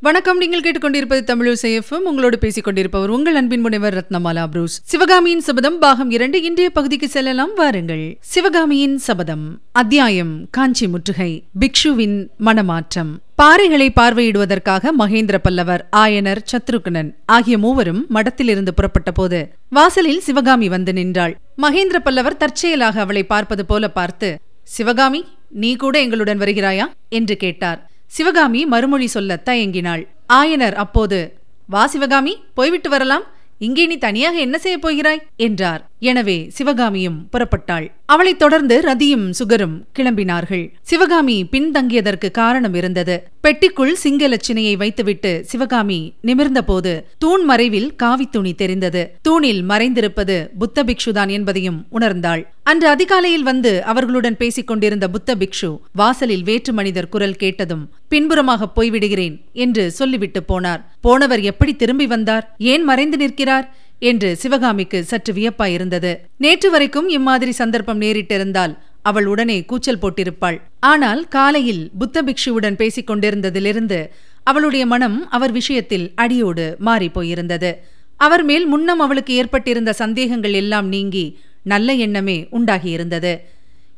வணக்கம். நீங்கள் கேட்டுக்கொண்டிருப்பது தமிழ் எஃப்எம் உங்களோடு பேசிக் கொண்டிருப்பவர் உங்கள் அன்பின் முனைவர் ரத்னமாலா புரூஸ். சிவகாமியின் சபதம் பாகம் இரண்டு இன்றைய பகுதிக்கு செல்லலாம். வாருங்கள். சிவகாமியின் சபதம். அத்தியாயம். காஞ்சி முற்றுகை. பிக்ஷுவின் மனமாற்றம். பாறைகளை பார்வையிடுவதற்காக மகேந்திர பல்லவர் ஆயனர் சத்ருகனன் ஆகிய மூவரும் மடத்திலிருந்து புறப்பட்ட போது வாசலில் சிவகாமி வந்து நின்றாள். மகேந்திர பல்லவர் தற்செயலாக அவளை பார்ப்பது போல பார்த்து சிவகாமி நீ கூட எங்களுடன் வருகிறாயா? என்று கேட்டார். சிவகாமி மறுமொழி சொல்ல தயங்கினாள். ஆயனர் அப்போது வா சிவகாமி போய்விட்டு வரலாம். இங்கே நீ தனியாக என்ன செய்யப் போகிறாய்? என்றார். எனவே சிவகாமியும் புறப்பட்டாள். அவளைத் தொடர்ந்து ரதியும் சுகரும் கிளம்பினார்கள். சிவகாமி பின்தங்கியதற்கு காரணம் இருந்தது. பெட்டிக்குள் சிங்கலட்சணையை வைத்துவிட்டு சிவகாமி நிமிர்ந்தபோது தூண் மறைவில் காவித் துணி தெரிந்தது. தூணில் மறைந்திருப்பது புத்த பிக்ஷுதான் என்பதையும் உணர்ந்தாள். அன்று அதிகாலையில் வந்து அவர்களுடன் பேசிக் கொண்டிருந்த புத்த பிக்ஷு வாசலில் வேற்று மனிதர் குரல் கேட்டதும் பின்புறமாக போய்விடுகிறேன் என்று சொல்லிவிட்டு போனார். போனவர் எப்படி திரும்பி வந்தார்? ஏன் மறைந்து நிற்கிறார்? என்று சிவகாமிக்கு சற்று வியப்பாயிருந்தது. நேற்று வரைக்கும் இம்மாதிரி சந்தர்ப்பம் நேரிட்டிருந்தால் அவள் உடனே கூச்சல் போட்டிருப்பாள். ஆனால் காலையில் புத்த பிக்ஷுவுடன் பேசிக் கொண்டிருந்ததிலிருந்து அவளுடைய மனம் அவர் விஷயத்தில் அடியோடு மாறிப் போயிருந்தது. அவர் மேல் முன்னம் அவளுக்கு ஏற்பட்டிருந்த சந்தேகங்கள் எல்லாம் நீங்கி நல்ல எண்ணமே உண்டாகியிருந்தது.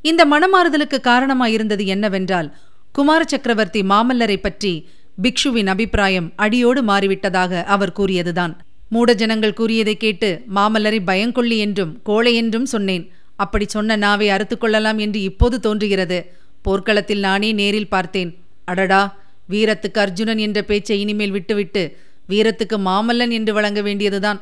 இந்த மனமாறுதலுக்கு காரணமாயிருந்தது என்னவென்றால் குமார சக்கரவர்த்தி மாமல்லரை பற்றி பிக்ஷுவின் அபிப்பிராயம் அடியோடு மாறிவிட்டதாக அவர் கூறியதுதான். மூடஜனங்கள் கூறியதை கேட்டு மாமல்லரை பயங்கொள்ளி என்றும் கோழை என்றும் சொன்னேன். அப்படி சொன்ன நாவை அறுத்துக்கொள்ளலாம் என்று இப்போது தோன்றுகிறது. போர்க்களத்தில் நானே நேரில் பார்த்தேன். அடடா! வீரத்துக்கு அர்ஜுனன் என்ற பேச்சை இனிமேல் விட்டுவிட்டு வீரத்துக்கு மாமல்லன் என்று வழங்க வேண்டியதுதான்.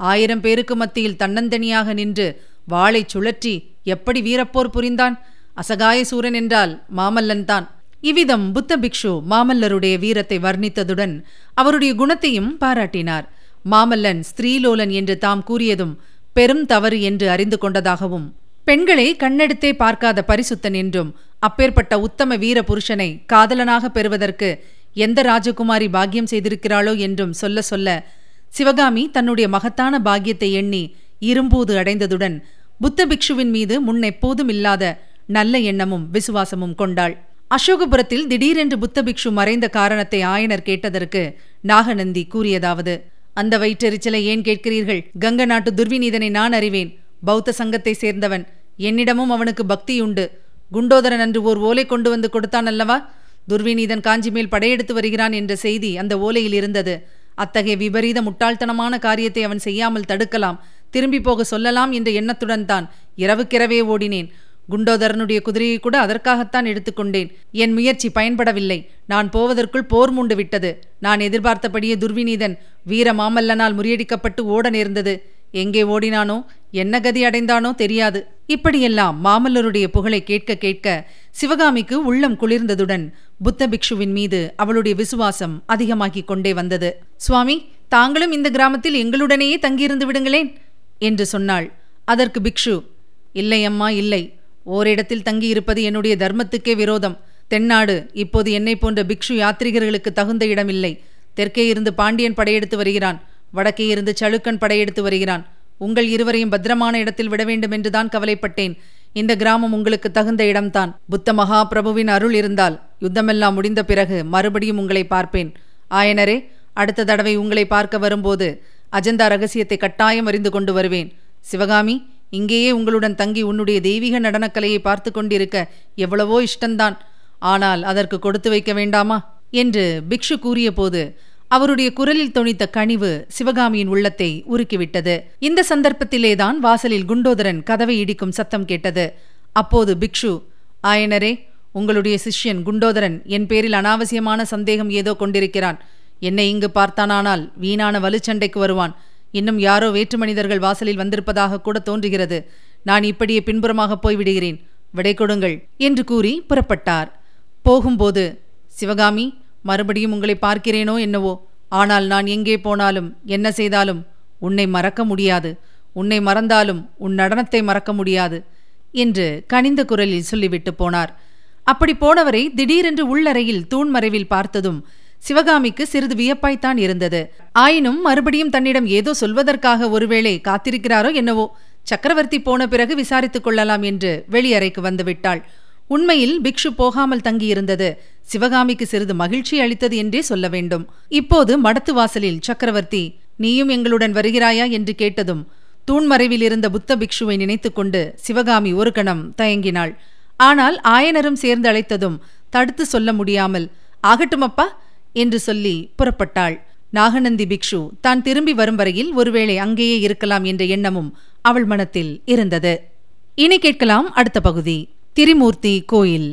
ஆயிரம் பேருக்கு மத்தியில் தன்னந்தனியாக நின்று வாளை சுழற்றி எப்படி வீரப்போர் புரிந்தான்? அசகாய சூரன் என்றால் மாமல்லன் தான். இவ்விதம் புத்த பிக்ஷு மாமல்லருடைய வீரத்தை வர்ணித்ததுடன் அவருடைய குணத்தையும் பாராட்டினார். மாமல்லன் ஸ்திரீலோலன் என்று தாம் கூறியதும் பெரும் தவறு என்று அறிந்து கொண்டதாகவும் பெண்களை கண்ணெடுத்தே பார்க்காத பரிசுத்தன் என்றும் அப்பேற்பட்ட உத்தம வீர புருஷனை காதலனாக பெறுவதற்கு எந்த ராஜகுமாரி பாக்கியம் செய்திருக்கிறாளோ என்றும் சொல்ல சொல்ல சிவகாமி தன்னுடைய மகத்தான பாக்கியத்தை எண்ணி இரும்பூது அடைந்ததுடன் புத்த பிக்ஷுவின் மீது முன்னெப்போதும் இல்லாத நல்ல எண்ணமும் விசுவாசமும் கொண்டாள். அசோகபுரத்தில் திடீரென்று புத்த பிக்ஷு மறைந்த காரணத்தை ஆயனர் கேட்டதற்கு நாகநந்தி கூறியதாவது அந்த வயிற்றெரிச்சலை ஏன் கேட்கிறீர்கள்? கங்க நாட்டு துர்விநீதனை நான் அறிவேன். பௌத்த சங்கத்தை சேர்ந்தவன். என்னிடமும் அவனுக்கு பக்தியுண்டு குண்டோதரன் அன்று ஓர் ஓலை கொண்டு வந்து கொடுத்தான் அல்லவா? துர்விநீதன் காஞ்சி மேல் படையெடுத்து வருகிறான் என்ற செய்தி அந்த ஓலையில் இருந்தது. அத்தகைய விபரீத முட்டாள்தனமான காரியத்தை அவன் செய்யாமல் தடுக்கலாம். திரும்பி போக சொல்லலாம் என்ற எண்ணத்துடன் தான் இரவுக்கிரவே ஓடினேன். குண்டோதரனுடைய குதிரையை கூட அதற்காகத்தான் எடுத்துக்கொண்டேன். என் முயற்சி பயன்படவில்லை. நான் போவதற்குள் போர் மூண்டு விட்டது. நான் எதிர்பார்த்தபடியே துர்விநீதன் வீர மாமல்லனால் முறியடிக்கப்பட்டு ஓட நேர்ந்தது. எங்கே ஓடினானோ என்ன கதி அடைந்தானோ தெரியாது. இப்படியெல்லாம் மாமல்லருடைய புகழை கேட்க கேட்க சிவகாமிக்கு உள்ளம் குளிர்ந்ததுடன் புத்த பிக்ஷுவின் மீது அவளுடைய விசுவாசம் அதிகமாகிக் கொண்டே வந்தது. சுவாமி தாங்களும் இந்த கிராமத்தில் எங்களுடனேயே தங்கியிருந்து விடுங்களேன் என்று சொன்னாள். அதற்கு பிக்ஷு இல்லை அம்மா இல்லை. ஓரிடத்தில் தங்கியிருப்பது என்னுடைய தர்மத்துக்கே விரோதம். தென்னாடு இப்போது என்னை போன்ற பிக்ஷு யாத்ரிகர்களுக்கு தகுந்த இடமில்லை. தெற்கே இருந்து பாண்டியன் படையெடுத்து வருகிறான். வடக்கே இருந்து சளுக்கன் படையெடுத்து வருகிறான். உங்கள் இருவரையும் பத்திரமான இடத்தில் விட வேண்டும் என்றுதான் கவலைப்பட்டேன். இந்த கிராமம் உங்களுக்கு தகுந்த இடம்தான். புத்த மகா பிரபுவின் அருள் இருந்தால் யுத்தமெல்லாம் முடிந்த பிறகு மறுபடியும் உங்களை பார்ப்பேன். ஆயனரே அடுத்த தடவை உங்களை பார்க்க வரும்போது அஜந்தா ரகசியத்தை கட்டாயம் அறிந்து கொண்டு வருவேன். சிவகாமி இங்கேயே உங்களுடன் தங்கி உன்னுடைய தெய்வீக நடனக்கலையை பார்த்து கொண்டிருக்க எவ்வளவோ இஷ்டந்தான். ஆனால் அதற்கு கொடுத்து வைக்க வேண்டாமா? என்று பிக்ஷு கூறியபோது அவருடைய குரலில் தொனித்த கனிவு சிவகாமியின் உள்ளத்தை உருக்கிவிட்டது. இந்த சந்தர்ப்பத்திலேதான் வாசலில் குண்டோதரன் கதவை இடிக்கும் சத்தம் கேட்டது. அப்போது பிக்ஷு ஆயனரே உங்களுடைய சிஷ்யன் குண்டோதரன் என் பேரில் அனாவசியமான சந்தேகம் ஏதோ கொண்டிருக்கிறான். என்னை இங்கு பார்த்தானானால் வீணான வலுச்சண்டைக்கு வருவான். இன்னும் யாரோ வேற்று மனிதர்கள் வாசலில் வந்திருப்பதாக கூட தோன்றுகிறது. நான் இப்படியே பின்புறமாக போய்விடுகிறேன். விடை கொடுங்கள் என்று கூறி புறப்பட்டார். போகும்போது சிவகாமி மறுபடியும் உங்களை பார்க்கிறேனோ என்னவோ? ஆனால் நான் எங்கே போனாலும் என்ன செய்தாலும் உன்னை மறக்க முடியாது. உன்னை மறந்தாலும் உன் நடனத்தை மறக்க முடியாது என்று கனிந்த குரலில் சொல்லிவிட்டு போனார். அப்படி போனவரை திடீரென்று உள்ளறையில் தூண்மறைவில் பார்த்ததும் சிவகாமிக்கு சிறிது வியப்பாய்த்தான் இருந்தது. ஆயினும் மறுபடியும் தன்னிடம் ஏதோ சொல்வதற்காக ஒருவேளை காத்திருக்கிறாரோ என்னவோ சக்கரவர்த்தி போன பிறகு விசாரித்துக் கொள்ளலாம் என்று வெளியறைக்கு வந்துவிட்டாள். உண்மையில் பிக்ஷு போகாமல் தங்கியிருந்தது. சிவகாமிக்கு சிறிது மகிழ்ச்சி அளித்தது என்றே சொல்ல வேண்டும். இப்போது மடத்து வாசலில் சக்கரவர்த்தி நீயும் எங்களுடன் வருகிறாயா? என்று கேட்டதும் தூண்மறைவில் இருந்த புத்த பிக்ஷுவை நினைத்துக்கொண்டு சிவகாமி ஒரு கணம் தயங்கினாள். ஆனால் ஆயனரும் சேர்ந்து அழைத்ததும் தடுத்து சொல்ல முடியாமல் ஆகட்டுமப்பா என்று சொல்லி புறப்பட்டாள். நாகநந்தி பிக்ஷு தான் திரும்பி வரும் வரையில் ஒருவேளை அங்கேயே இருக்கலாம் என்ற எண்ணமும் அவள் மனத்தில் இருந்தது. இனி கேட்கலாம் அடுத்த பகுதி. திரிமூர்த்தி கோயில்.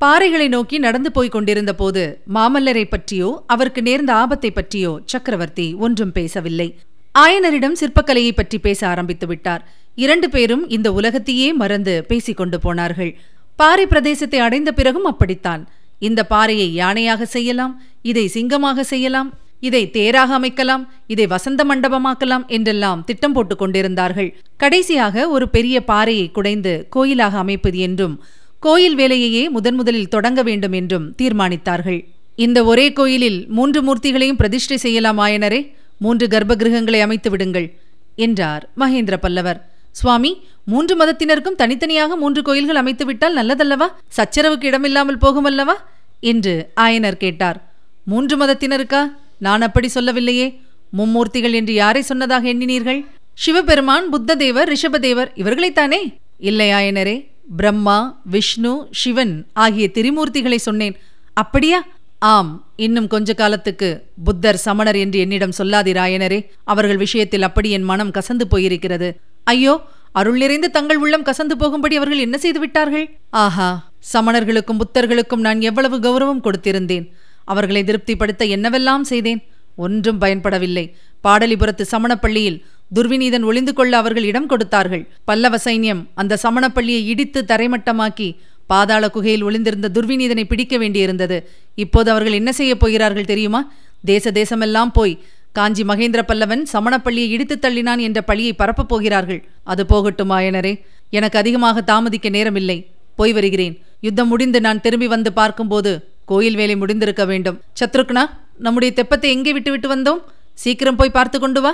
பாறைகளை நோக்கி நடந்து போய்க் கொண்டிருந்த போது மாமல்லரை பற்றியோ அவருக்கு நேர்ந்த ஆபத்தை பற்றியோ சக்கரவர்த்தி ஒன்றும் பேசவில்லை. ஆயனரிடம் சிற்பக்கலையை பற்றி பேச ஆரம்பித்து விட்டார். இரண்டு பேரும் இந்த உலகத்தையே மறந்து பேசிக் கொண்டு போனார்கள். பாறை பிரதேசத்தை அடைந்த பிறகும் அப்படித்தான். இந்த பாறையை யானையாக செய்யலாம் இதை சிங்கமாக செய்யலாம் இதை தேராக அமைக்கலாம் இதை வசந்த மண்டபமாக்கலாம் என்றெல்லாம் திட்டம் போட்டுக் கொண்டிருந்தார்கள். கடைசியாக ஒரு பெரிய பாறையை குடைந்து கோயிலாக அமைப்பது என்றும் கோயில் வேலையையே முதன் முதலில் தொடங்க வேண்டும் என்றும் தீர்மானித்தார்கள். இந்த ஒரே கோயிலில் மூன்று மூர்த்திகளையும் பிரதிஷ்டை செய்யலாம் ஆயனரே மூன்று கர்ப்ப கிரகங்களை அமைத்து விடுங்கள் என்றார் மகேந்திர பல்லவர். சுவாமி மூன்று மதத்தினருக்கும் தனித்தனியாக மூன்று கோயில்கள் அமைத்துவிட்டால் நல்லதல்லவா? சச்சரவுக்கு இடமில்லாமல் போகுமல்லவா? என்று ஆயனர் கேட்டார். மூன்று மதத்தினருக்கா? நான் அப்படி சொல்லவில்லையே. மும்மூர்த்திகள் என்று யாரை சொன்னதாக எண்ணினீர்கள்? சிவபெருமான் புத்ததேவர் ரிஷபதேவர் இவர்களைத்தானே? இல்லை ஆயனரே பிரம்மா விஷ்ணு சிவன் ஆகிய திரிமூர்த்திகளை சொன்னேன். அப்படியா? ஆம் இன்னும் கொஞ்ச காலத்துக்கு புத்தர் சமணர் என்று என்னிடம் சொல்லாதீர் ஆயனரே. அவர்கள் விஷயத்தில் அப்படி என் மனம் கசந்து போயிருக்கிறது. ஐயோ அருள் நிறைந்து தங்கள் உள்ளம் கசந்து போகும்படி அவர்கள் என்ன செய்து விட்டார்கள்? ஆஹா சமணர்களுக்கும் புத்தர்களுக்கும் நான் எவ்வளவு கௌரவம் கொடுத்திருந்தேன். அவர்களை திருப்திப்படுத்த என்னவெல்லாம் செய்தேன்? ஒன்றும் பயன்படவில்லை. பாடலிபுரத்து சமணப்பள்ளியில் துர்விநீதன் ஒளிந்து கொள்ள அவர்கள் இடம் கொடுத்தார்கள். பல்லவ சைன்யம் அந்த சமணப்பள்ளியை இடித்து தரைமட்டமாக்கி பாதாள குகையில் ஒளிந்திருந்த துர்விநீதனை பிடிக்க வேண்டியிருந்தது. இப்போது அவர்கள் என்ன செய்யப் போகிறார்கள் தெரியுமா? தேச தேசமெல்லாம் போய் காஞ்சி மகேந்திர பல்லவன் சமணப்பள்ளியை இடித்து தள்ளினான் என்ற பழியை பரப்பப் போகிறார்கள். அது போகட்டும் ஆயனரே எனக்கு அதிகமாக தாமதிக்க நேரமில்லை. போய் வருகிறேன். யுத்தம் முடிந்து நான் திரும்பி வந்து பார்க்கும்போது கோயில் வேலை முடிந்திருக்க வேண்டும். சத்ருக்னா நம்முடைய தெப்பத்தை எங்கே விட்டுவிட்டு வந்தோம்? சீக்கிரம் போய் பார்த்து கொண்டு வா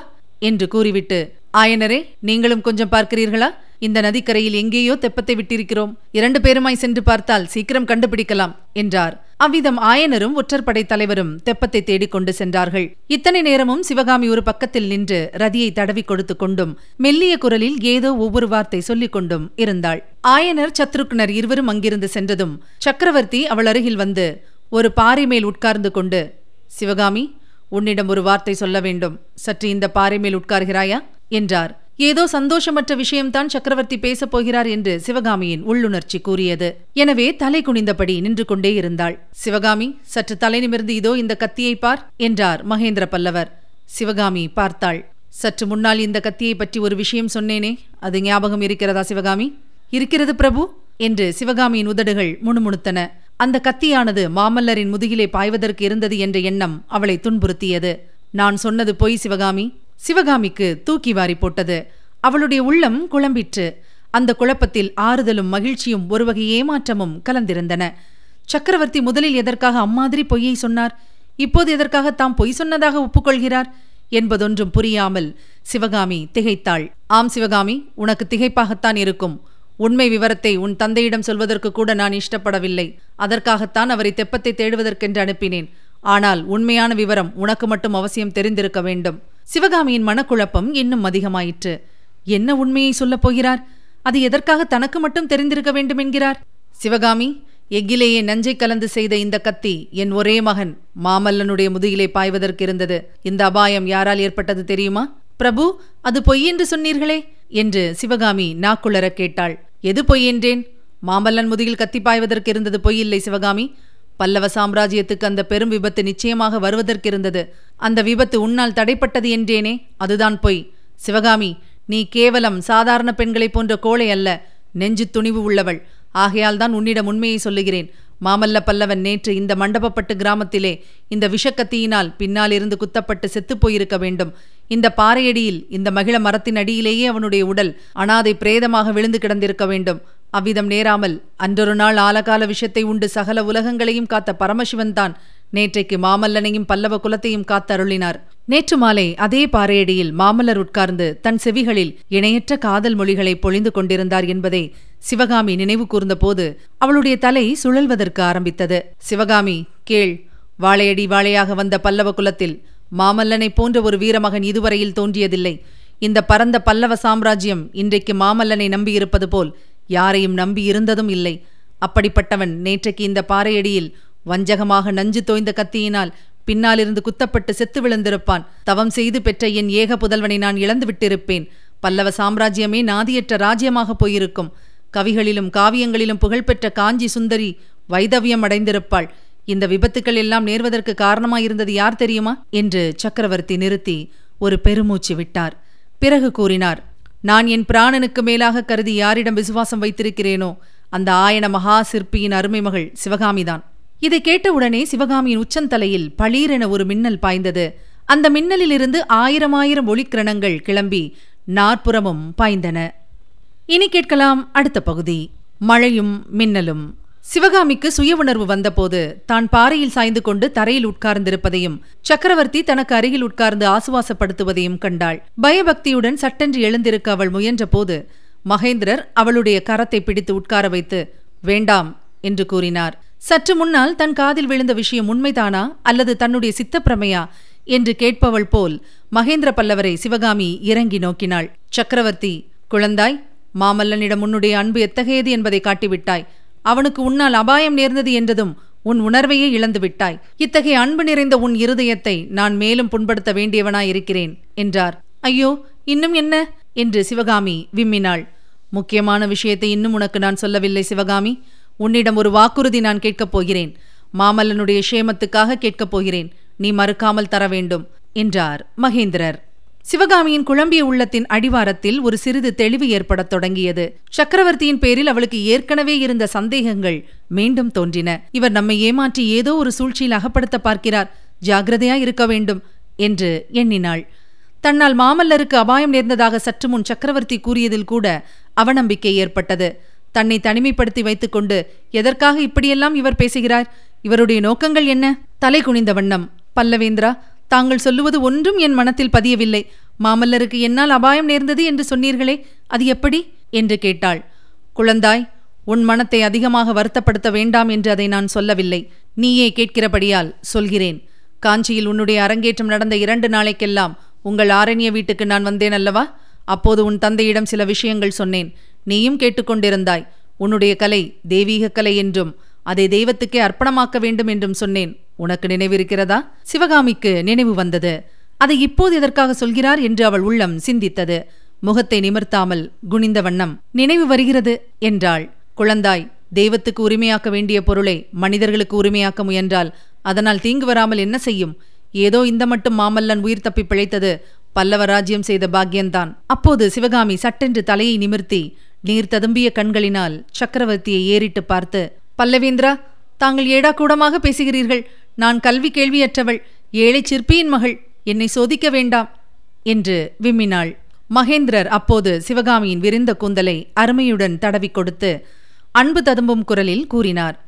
என்று கூறிவிட்டு ஆயனரே நீங்களும் கொஞ்சம் பார்க்கிறீர்களா? இந்த நதிக்கரையில் எங்கேயோ தெப்பத்தை விட்டிருக்கிறோம். இரண்டு பேருமாய் சென்று பார்த்தால் சீக்கிரம் கண்டுபிடிக்கலாம் என்றார். அவ்விதம் ஆயனரும் ஒற்றற்படை தலைவரும் தெப்பத்தை தேடிக் கொண்டு சென்றார்கள். இத்தனை நேரமும் சிவகாமி ஒரு பக்கத்தில் நின்று ரதியை தடவி கொடுத்து கொண்டும் மெல்லிய குரலில் ஏதோ ஒவ்வொரு வார்த்தை சொல்லிக் கொண்டும் இருந்தாள். ஆயனர் சத்ருக்னர் இருவரும் அங்கிருந்து சென்றதும் சக்கரவர்த்தி அவள் அருகில் வந்து ஒரு பாறை மேல் உட்கார்ந்து கொண்டு சிவகாமி உன்னிடம் ஒரு வார்த்தை சொல்ல வேண்டும். சற்று இந்த பாறை மேல் உட்கார்கிறாயா? என்றார். ஏதோ சந்தோஷமற்ற விஷயம்தான் சக்கரவர்த்தி பேசப் போகிறார் என்று சிவகாமியின் உள்ளுணர்ச்சி கூறியது. எனவே தலை குனிந்தபடி நின்று கொண்டே இருந்தாள். சிவகாமி சற்று தலை நிமிர்ந்து இதோ இந்த கத்தியை பார் என்றார் மகேந்திர பல்லவர். சிவகாமி பார்த்தாள். சற்று முன்னால் இந்த கத்தியை பற்றி ஒரு விஷயம் சொன்னேனே. அது ஞாபகம் இருக்கிறதா சிவகாமி? இருக்கிறது பிரபு என்று சிவகாமியின் உதடுகள் முணுமுணுத்தன. அந்த கத்தியானது மாமல்லரின் முதுகிலே பாய்வதற்கு இருந்தது என்ற எண்ணம் அவளை துன்புறுத்தியது. நான் சொன்னது பொய் சிவகாமி. சிவகாமிக்கு தூக்கி வாரி போட்டது. அவளுடைய உள்ளம் குழம்பிற்று. அந்த குழப்பத்தில் ஆறுதலும் மகிழ்ச்சியும் ஒருவகை ஏமாற்றமும் கலந்திருந்தன. சக்கரவர்த்தி முதலில் எதற்காக அம்மாதிரி பொய்யை சொன்னார்? இப்போது எதற்காக தாம் பொய் சொன்னதாக ஒப்புக்கொள்கிறார்? என்பதொன்றும் புரியாமல் சிவகாமி திகைத்தாள். ஆம் சிவகாமி உனக்கு திகைப்பாகத்தான் இருக்கும். உண்மை விவரத்தை உன் தந்தையிடம் சொல்வதற்கு கூட நான் இஷ்டப்படவில்லை. அதற்காகத்தான் அவரை தெப்பத்தை தேடுவதற்கென்று அனுப்பினேன். ஆனால் உண்மையான விவரம் உனக்கு மட்டும் அவசியம் தெரிந்திருக்க வேண்டும். சிவகாமியின் மனக்குழப்பம் இன்னும் அதிகமாயிற்று. என்ன உண்மையை சொல்லப் போகிறார்? அது எதற்காக தனக்கு மட்டும் தெரிந்திருக்க வேண்டும் என்கிறார்? சிவகாமி எஃகிலேயே நஞ்சை கலந்து செய்த இந்த கத்தி என் ஒரே மகன் மாமல்லனுடைய முதுகிலே பாய்வதற்கு இருந்தது. இந்த அபாயம் யாரால் ஏற்பட்டது தெரியுமா? பிரபு அது பொய் என்று சொன்னீர்களே என்று சிவகாமி நாக்குளர கேட்டாள். எது பொய் என்றேன்? மாமல்லன் முதுகில் கத்தி பாய்வதற்கு இருந்தது பொய் இல்லை சிவகாமி. பல்லவ சாம்ராஜ்யத்துக்கு அந்த பெரும் விபத்து நிச்சயமாக வருவதற்கிருந்தது. அந்த விபத்து உன்னால் தடைப்பட்டது என்றேனே அதுதான் பொய். சிவகாமி நீ கேவலம் சாதாரண பெண்களைப் போன்ற கோழை அல்ல நெஞ்சு துணிவு உள்ளவள். ஆகையால் தான் உன்னிடம் உண்மையை சொல்லுகிறேன். மாமல்ல பல்லவன் நேற்று இந்த மண்டபப்பட்டு கிராமத்திலே இந்த விஷக்கத்தியினால் பின்னால் இருந்து குத்தப்பட்டு செத்துப் போயிருக்க வேண்டும். இந்த பாறையடியில் இந்த மகிழ மரத்தின் அடியிலேயே அவனுடைய உடல் அனாதை பிரேதமாக விழுந்து கிடந்திருக்க வேண்டும். அவ்விதம் நேராமல் அன்றொரு நாள் ஆலகால விஷத்தை உண்டு சகல உலகங்களையும் காத்த பரமசிவன் தான் நேற்றைக்கு மாமல்லனையும் பல்லவ குலத்தையும் காத்தருளினார் நேற்று மாலை அதே பாறையடியில் மாமல்லர் உட்கார்ந்து தன் செவிகளில் இணையற்ற காதல் மொழிகளை பொழிந்து கொண்டிருந்தார் என்பதை சிவகாமி நினைவு கூர்ந்தபோது அவளுடைய தலை சுழல்வதற்கு ஆரம்பித்தது. சிவகாமி கேள் வாழையடி வாழையாக வந்த பல்லவ குலத்தில் மாமல்லனைப் போன்ற ஒரு வீரமகன் இதுவரையில் தோன்றியதில்லை. இந்த பரந்த பல்லவ சாம்ராஜ்யம் இன்றைக்கு மாமல்லனை நம்பியிருப்பது போல் யாரையும் நம்பியிருந்ததும் இல்லை. அப்படிப்பட்டவன் நேற்றைக்கு இந்த பாறையடியில் வஞ்சகமாக நஞ்சு தோய்ந்த கத்தியினால் பின்னாலிருந்து குத்தப்பட்டு செத்து விழுந்திருப்பான். தவம் செய்து பெற்ற என் ஏக புதல்வனை நான் இழந்து விட்டிருப்பேன். பல்லவ சாம்ராஜ்யமே நாதியற்ற ராஜ்யமாக போயிருக்கும். கவிகளிலும் காவியங்களிலும் புகழ்பெற்ற காஞ்சி சுந்தரி வைதவியம் அடைந்திருப்பாள். இந்த விபத்துக்கள் எல்லாம் நேர்வதற்கு காரணமாயிருந்தது யார் தெரியுமா? என்று சக்கரவர்த்தி நிறுத்தி ஒரு பெருமூச்சு விட்டார். பிறகு கூறினார் நான் என் பிராணனுக்கு மேலாக கருதி யாரிடம் விசுவாசம் வைத்திருக்கிறேனோ அந்த ஆயன மகா சிற்பியின் அருமை மகள் சிவகாமிதான் இதை கேட்டவுடனே சிவகாமியின் உச்சந்தலையில் பளீரென ஒரு மின்னல் பாய்ந்தது. அந்த மின்னலிலிருந்து ஆயிரம் ஆயிரம் ஒளிக்கிரணங்கள் கிளம்பி நாற்புறமும் பாய்ந்தன. இனி கேட்கலாம் அடுத்த பகுதி. மழையும் மின்னலும். சிவகாமிக்கு சுய உணர்வு வந்தபோது தான் பாறையில் சாய்ந்து கொண்டு தரையில் உட்கார்ந்திருப்பதையும் சக்கரவர்த்தி தனக்கு அருகில் உட்கார்ந்து ஆசுவாசப்படுத்துவதையும் கண்டாள். பயபக்தியுடன் சட்டென்று எழுந்திருக்க அவள் முயன்றபோது மகேந்திரர் அவளுடைய கரத்தை பிடித்து உட்கார வைத்து வேண்டாம் என்று கூறினார். சற்று முன்னால் தன் காதில் விழுந்த விஷயம் உண்மைதானா அல்லது தன்னுடைய சித்தப்பிரமையா என்று கேட்பவள் போல் மகேந்திர பல்லவரை சிவகாமி இறங்கி நோக்கினாள். சக்கரவர்த்தி குழந்தாய் மாமல்லனிடம் உன்னுடைய அன்பு எத்தகையது என்பதை காட்டிவிட்டாய். அவனுக்கு உன்னால் அபாயம் நேர்ந்தது என்றதும் உன் உணர்வையே இழந்து விட்டாய் இத்தகைய அன்பு நிறைந்த உன் இருதயத்தை நான் மேலும் புண்படுத்த வேண்டியவனாயிருக்கிறேன் என்றார். ஐயோ இன்னும் என்ன? என்று சிவகாமி விம்மினாள். முக்கியமான விஷயத்தை இன்னும் உனக்கு நான் சொல்லவில்லை சிவகாமி. உன்னிடம் ஒரு வாக்குறுதி நான் கேட்கப் போகிறேன். மாமல்லனுடைய க்ஷேமத்துக்காக கேட்கப் போகிறேன். நீ மறுக்காமல் தர வேண்டும் என்றார் மகேந்திரர். சிவகாமியின் குழம்பிய உள்ளத்தின் அடிவாரத்தில் ஒரு சிறிது தெளிவு ஏற்படத் தொடங்கியது. சக்கரவர்த்தியின் பேரில் அவளுக்கு ஏற்கனவே இருந்த சந்தேகங்கள் மீண்டும் தோன்றின. இவர் நம்மை ஏமாற்றி ஏதோ ஒரு சூழ்ச்சியில் அகப்படுத்த பார்க்கிறார். ஜாகிரதையா இருக்க வேண்டும் என்று எண்ணினாள். தன்னால் மாமல்லருக்கு அபாயம் நேர்ந்ததாக சற்று முன் சக்கரவர்த்தி கூறியதில் கூட அவநம்பிக்கை ஏற்பட்டது. தன்னை தனிமைப்படுத்தி வைத்துக்கொண்டு எதற்காக இப்படியெல்லாம் இவர் பேசுகிறார்? இவருடைய நோக்கங்கள் என்ன? தலை குனிந்த வண்ணம் பல்லவேந்திரா தாங்கள் சொல்லுவது ஒன்றும் என் மனத்தில் பதியவில்லை. மாமல்லருக்கு என்னால் அபாயம் நேர்ந்தது என்று சொன்னீர்களே அது எப்படி? என்று கேட்டாள். குழந்தாய் உன் மனத்தை அதிகமாக வருத்தப்படுத்த வேண்டாம் என்று அதை நான் சொல்லவில்லை. நீயே கேட்கிறபடியால் சொல்கிறேன். காஞ்சியில் உன்னுடைய அரங்கேற்றம் நடந்த இரண்டு நாளைக்கெல்லாம் உங்கள் ஆரண்ய வீட்டுக்கு நான் வந்தேன் அல்லவா? அப்போது உன் தந்தையிடம் சில விஷயங்கள் சொன்னேன். நீயும் கேட்டுக்கொண்டிருந்தாய். உன்னுடைய கலை தெய்வீக கலை என்றும் அதை தெய்வத்துக்கே அர்ப்பணமாக்க வேண்டும் என்றும் சொன்னேன். உனக்கு நினைவிருக்கிறதா? சிவகாமிக்கு நினைவு வந்தது. அதை இப்போது எதற்காக சொல்கிறார் என்று அவள் உள்ளம் சிந்தித்தது. முகத்தை நிமிர்த்தாமல் குனிந்த வண்ணம் நினைவு வருகிறது என்றாள். குழந்தாய் தெய்வத்துக்கு உரிமையாக்க வேண்டிய பொருளை மனிதர்களுக்கு உரிமையாக்க முயன்றால் அதனால் தீங்கு வராமல் என்ன செய்யும்? ஏதோ இந்த மட்டும் மாமல்லன் உயிர் தப்பி பிழைத்தது பல்லவ ராஜ்யம் செய்த பாக்கியந்தான். அப்போது சிவகாமி சட்டென்று தலையை நிமிர்த்தி நீர் ததும்பிய கண்களினால் சக்கரவர்த்தியை ஏறிட்டு பார்த்து பல்லவேந்திரா தாங்கள் ஏடா கூடமாக பேசுகிறீர்கள்? நான் கல்வி கேள்வியற்றவள். ஏழை சிற்பியின் மகள். என்னை சோதிக்க வேண்டாம் என்று விம்மினாள். மகேந்திரர் அப்போது சிவகாமியின் விரிந்த கூந்தலை அருமையுடன் தடவிக் கொடுத்து அன்பு ததும்பும் குரலில் கூறினார்.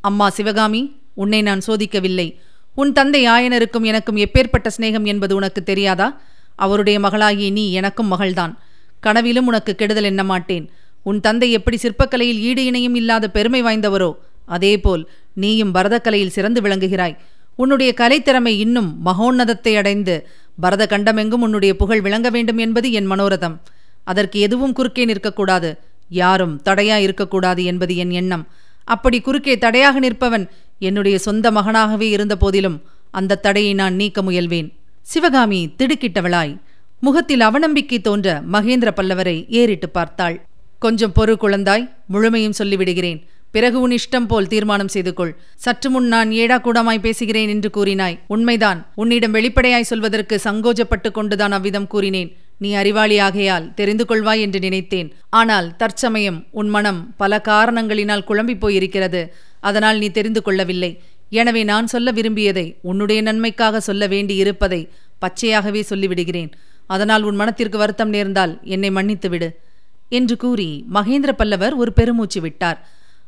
அம்மா சிவகாமி உன்னை நான் சோதிக்கவில்லை. உன் தந்தை ஆயனருக்கும் எனக்கும் எப்பேற்பட்ட சிநேகம் என்பது உனக்கு தெரியாதா? அவருடைய மகளாகிய நீ எனக்கும் மகள்தான். கனவிலும் உனக்கு கெடுதல் எண்ண மாட்டேன். உன் தந்தை எப்படி சிற்பக்கலையில் ஈடு இணையும் இல்லாத பெருமை வாய்ந்தவரோ அதேபோல் நீயும் பரதக்கலையில் சிறந்து விளங்குகிறாய். உன்னுடைய கலைத்திறமை இன்னும் மகோன்னதத்தை அடைந்து பரத கண்டமெங்கும் உன்னுடைய புகழ் விளங்க வேண்டும் என்பது என் மனோரதம். அதற்கு எதுவும் குறுக்கே நிற்கக்கூடாது யாரும் தடையா இருக்கக்கூடாது என்பது என் எண்ணம். அப்படி குறுக்கே தடையாக நிற்பவன் என்னுடைய சொந்த மகனாகவே இருந்த போதிலும் அந்த தடையை நான் நீக்க முயல்வேன். சிவகாமி திடுக்கிட்டவளாய். முகத்தில் அவநம்பிக்கை தோன்ற மகேந்திர பல்லவரை ஏறிட்டு பார்த்தாள். கொஞ்சம் பொறு குழந்தாய் முழுமையும் சொல்லிவிடுகிறேன். பிறகு உன் இஷ்டம் போல் தீர்மானம் செய்து கொள் சற்று முன் நான் ஏடா கூடமாய் பேசுகிறேன் என்று கூறினாய். உண்மைதான். உன்னிடம் வெளிப்படையாய் சொல்வதற்கு சங்கோஜப்பட்டு கொண்டுதான் அவ்விதம் கூறினேன். நீ அறிவாளியாகையால் தெரிந்து கொள்வாய் என்று நினைத்தேன். ஆனால் தற்சமயம் உன் மனம் பல காரணங்களினால் குழம்பிப் போயிருக்கிறது. அதனால் நீ தெரிந்து கொள்ளவில்லை. எனவே நான் சொல்ல விரும்பியதை உன்னுடைய நன்மைக்காக சொல்ல வேண்டி இருப்பதை பச்சையாகவே சொல்லிவிடுகிறேன். அதனால் உன் மனத்திற்கு வருத்தம் நேர்ந்தால் என்னை மன்னித்து விடு என்று கூறி மகேந்திர பல்லவர் ஒரு பெருமூச்சு விட்டார்.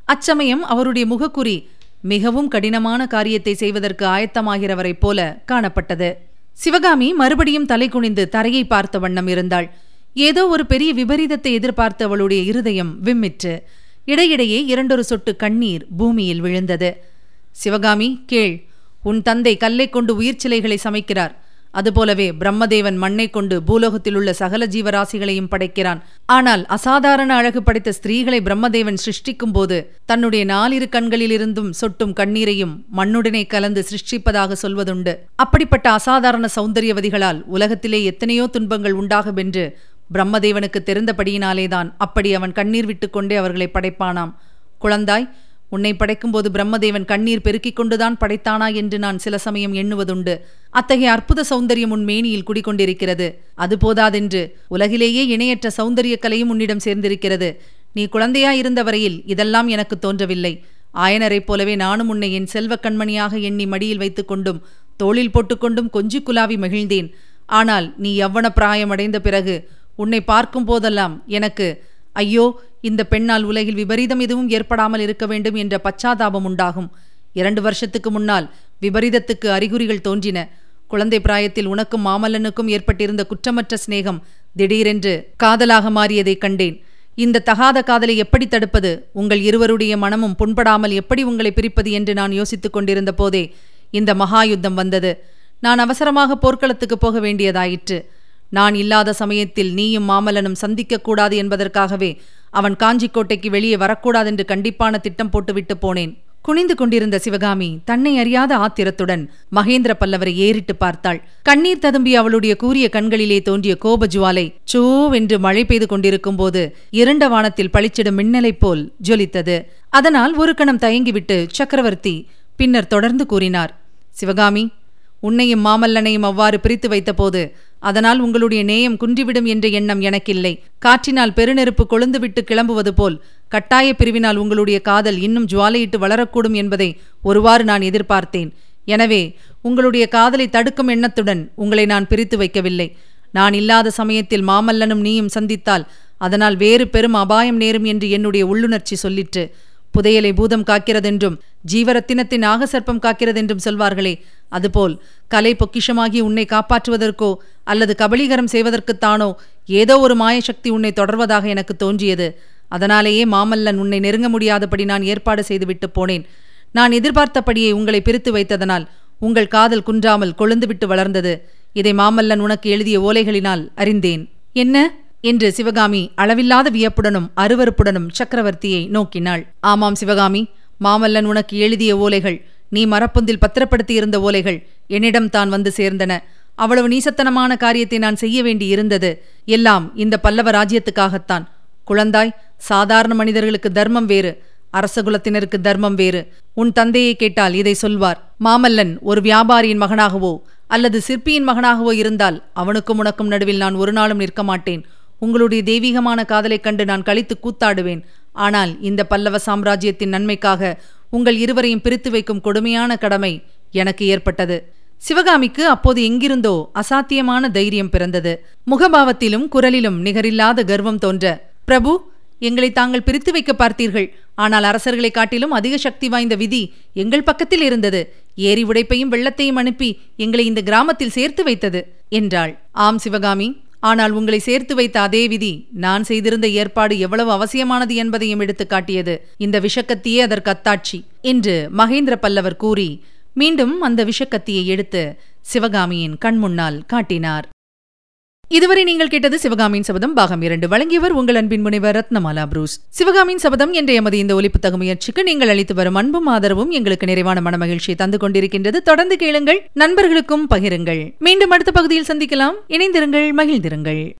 அச்சமயம் அவருடைய முகக்குறி மிகவும் கடினமான காரியத்தை செய்வதற்கு ஆயத்தமாகிறவரைப் போல காணப்பட்டது. சிவகாமி மறுபடியும் தலை குனிந்து தரையை பார்த்த வண்ணம் இருந்தாள். ஏதோ ஒரு பெரிய விபரீதத்தை எதிர்பார்த்து அவளுடைய இருதயம் விம்மிற்று. இடையிடையே இரண்டொரு சொட்டு கண்ணீர் பூமியில் விழுந்தது. சிவகாமி கேள். உன் தந்தை கல்லை கொண்டு உயிர் சிலைகளை சமைக்கிறார். அதுபோலவே பிரம்மதேவன் மண்ணை கொண்டு பூலோகத்தில் உள்ள சகல ஜீவராசிகளையும் படைக்கிறான். ஆனால் அசாதாரண அழகு படைத்த ஸ்திரீகளை பிரம்மதேவன் சிருஷ்டிக்கும் போது தன்னுடைய நாலிரு கண்களிலிருந்தும் சொட்டும் கண்ணீரையும் மண்ணுடனே கலந்து சிருஷ்டிப்பதாக சொல்வதுண்டு. அப்படிப்பட்ட அசாதாரண சௌந்தரியவதிகளால் உலகத்திலே எத்தனையோ துன்பங்கள் உண்டாகும் என்று பிரம்மதேவனுக்கு தெரிந்தபடியினாலேதான் அப்படி அவன் கண்ணீர் விட்டுக்கொண்டே அவர்களை படைப்பானாம். குழந்தாய் உன்னை படைக்கும்போது பிரம்மதேவன் கண்ணீர் பெருக்கிக் கொண்டுதான் படைத்தானா என்று நான் சில சமயம் எண்ணுவதுண்டு. அத்தகைய அற்புத சௌந்தரியம் உன் மேனியில் குடிகொண்டிருக்கிறது. அது போதாதென்று உலகிலேயே இணையற்ற சௌந்தரிய கலையும் உன்னிடம் சேர்ந்திருக்கிறது. நீ குழந்தையாயிருந்த வரையில் இதெல்லாம் எனக்கு தோன்றவில்லை. ஆயனரைப் போலவே நானும் உன்னை என் செல்வக் கண்மணியாக எண்ணி மடியில் வைத்துக் கொண்டும் தோளில் போட்டுக்கொண்டும் கொஞ்சி குலாவி மகிழ்ந்தேன். ஆனால் நீ எவ்வன பிராயம் அடைந்த பிறகு உன்னை பார்க்கும் போதெல்லாம் எனக்கு ஐயோ இந்த பெண்ணால் உலகில் விபரீதம் எதுவும் ஏற்படாமல் இருக்க வேண்டும் என்ற பச்சாதாபம் உண்டாகும். இரண்டு வருஷத்துக்கு முன்னால் விபரீதத்துக்கு அறிகுறிகள் தோன்றின. குழந்தை பிராயத்தில் உனக்கும் மாமல்லனுக்கும் ஏற்பட்டிருந்த குற்றமற்ற சிநேகம் திடீரென்று காதலாக மாறியதைக் கண்டேன். இந்த தகாத காதலை எப்படி தடுப்பது? உங்கள் இருவருடைய மனமும் புண்படாமல் எப்படி உங்களை பிரிப்பது என்று நான் யோசித்துக் கொண்டிருந்த போதே இந்த மகா யுத்தம் வந்தது. நான் அவசரமாக போர்க்களத்துக்கு போக வேண்டியதாயிற்று. நான் இல்லாத சமயத்தில் நீயும் மாமல்லனும் சந்திக்கக்கூடாது என்பதற்காகவே அவன் காஞ்சிக்கோட்டைக்கு வெளியே வரக்கூடாதென்று கண்டிப்பான திட்டம் போட்டுவிட்டு போனேன். குனிந்து கொண்டிருந்த சிவகாமி தன்னை அறியாத ஆத்திரத்துடன் மகேந்திர பல்லவரை ஏறிட்டு பார்த்தாள். கண்ணீர் ததும்பி அவளுடைய கூரிய கண்களிலே தோன்றிய கோப ஜுவாலை சோவென்று மழை பெய்து கொண்டிருக்கும் போது இரண்ட வானத்தில் பளிச்சிடும் மின்னலைப் போல் ஜொலித்தது. அதனால் ஒரு கணம் தயங்கிவிட்டு சக்கரவர்த்தி பின்னர் தொடர்ந்து கூறினார் சிவகாமி உன்னையும் மாமல்லனையும் அவ்வாறு பிரித்து வைத்தபோது அதனால் உங்களுடைய நேயம் குன்றிவிடும் என்ற எண்ணம் எனக்கில்லை. காற்றினால் பெருநெருப்பு கொழுந்துவிட்டு கிளம்புவது போல் கட்டாய பிரிவினால் உங்களுடைய காதல் இன்னும் ஜுவாலையிட்டு வளரக்கூடும் என்பதை ஒருவாறு நான் எதிர்பார்த்தேன். எனவே உங்களுடைய காதலை தடுக்கும் எண்ணத்துடன் உங்களை நான் பிரித்து வைக்கவில்லை. நான் இல்லாத சமயத்தில் மாமல்லனும் நீயும் சந்தித்தால் அதனால் வேறு பெரும் அபாயம் நேரும் என்று என்னுடைய உள்ளுணர்ச்சி சொல்லிற்று. புதையலை பூதம் காக்கிறதென்றும் ஜீவரத்தினத்தின் நாகசர்ப்பம் காக்கிறதென்றும் சொல்வார்களே அதுபோல் கலை பொக்கிஷமாகி உன்னை காப்பாற்றுவதற்கோ அல்லது கபலீகரம் செய்வதற்குத்தானோ ஏதோ ஒரு மாயசக்தி உன்னை தொடர்வதாக எனக்கு தோன்றியது. அதனாலேயே மாமல்லன் உன்னை நெருங்க முடியாதபடி நான் ஏற்பாடு செய்துவிட்டு போனேன். நான் எதிர்பார்த்தபடியே உங்களை பிரித்து வைத்ததனால் உங்கள் காதல் குன்றாமல் கொழுந்துவிட்டு வளர்ந்தது. இதை மாமல்லன் உனக்கு எழுதிய ஓலைகளினால் அறிந்தேன். என்ன? என்று சிவகாமி அளவில்லாத வியப்புடனும் அருவறுப்புடனும் சக்கரவர்த்தியை நோக்கினாள். ஆமாம் சிவகாமி மாமல்லன் உனக்கு எழுதிய ஓலைகள் நீ மரப்பொந்தில் பத்திரப்படுத்தியிருந்த ஓலைகள் என்னிடம் தான் வந்து சேர்ந்தன. அவ்வளவு நீசத்தனமான காரியத்தை நான் செய்ய வேண்டி இருந்தது எல்லாம் இந்த பல்லவ ராஜ்யத்துக்காகத்தான். குழந்தாய் சாதாரண மனிதர்களுக்கு தர்மம் வேறு அரசகுலத்தினருக்கு தர்மம் வேறு. உன் தந்தையை கேட்டால் இதை சொல்வார் மாமல்லன் ஒரு வியாபாரியின் மகனாகவோ அல்லது சிற்பியின் மகனாகவோ இருந்தால் அவனுக்கும் உனக்கும் நடுவில் நான் ஒரு நாளும் நிற்க மாட்டேன். உங்களுடைய தெய்வீகமான காதலைக் கண்டு நான் கழித்து கூத்தாடுவேன். ஆனால் இந்த பல்லவ சாம்ராஜ்யத்தின் நன்மைக்காக உங்கள் இருவரையும் பிரித்து வைக்கும் கொடுமையான கடமை எனக்கு ஏற்பட்டது. சிவகாமிக்கு அப்போது எங்கிருந்தோ அசாத்தியமான தைரியம் பிறந்தது. முகபாவத்திலும் குரலிலும் நிகரில்லாத கர்வம் தோன்ற பிரபு எங்களை தாங்கள் பிரித்து வைக்க பார்த்தீர்கள். ஆனால் அரசர்களை காட்டிலும் அதிக சக்தி வாய்ந்த விதி எங்கள் பக்கத்தில் இருந்தது. ஏரி உடைப்பையும் வெள்ளத்தையும் அனுப்பி எங்களை இந்த கிராமத்தில் சேர்த்து வைத்தது என்றாள். ஆம் சிவகாமி. ஆனால் உங்களை சேர்த்து வைத்த அதே விதி நான் செய்திருந்த ஏற்பாடு எவ்வளவு அவசியமானது என்பதையும் எடுத்து காட்டியது. இந்த விஷக்கத்தியே அதற்கு அத்தாட்சி என்று மகேந்திர பல்லவர் கூறி மீண்டும் அந்த விஷக்கத்தியை எடுத்து சிவகாமியின் கண்முன்னால் காட்டினார். இதுவரை நீங்கள் கேட்டது சிவகாமியின் சபதம். பாகம் இரண்டு. வழங்கியவர் உங்கள் அன்பின் முனைவர் ரத்னமாலா புரூஸ். சிவகாமியின் சபதம் என்ற எமது இந்த ஒலிப்புத்தக முயற்சிக்கு நீங்கள் அளித்து வரும் அன்பும் ஆதரவும் எங்களுக்கு நிறைவான மன மகிழ்ச்சியை தந்து கொண்டிருக்கின்றது. தொடர்ந்து கேளுங்கள் நண்பர்களுக்கும் பகிருங்கள். மீண்டும் அடுத்த பகுதியில் சந்திக்கலாம். இணைந்திருங்கள் மகிழ்ந்திருங்கள்.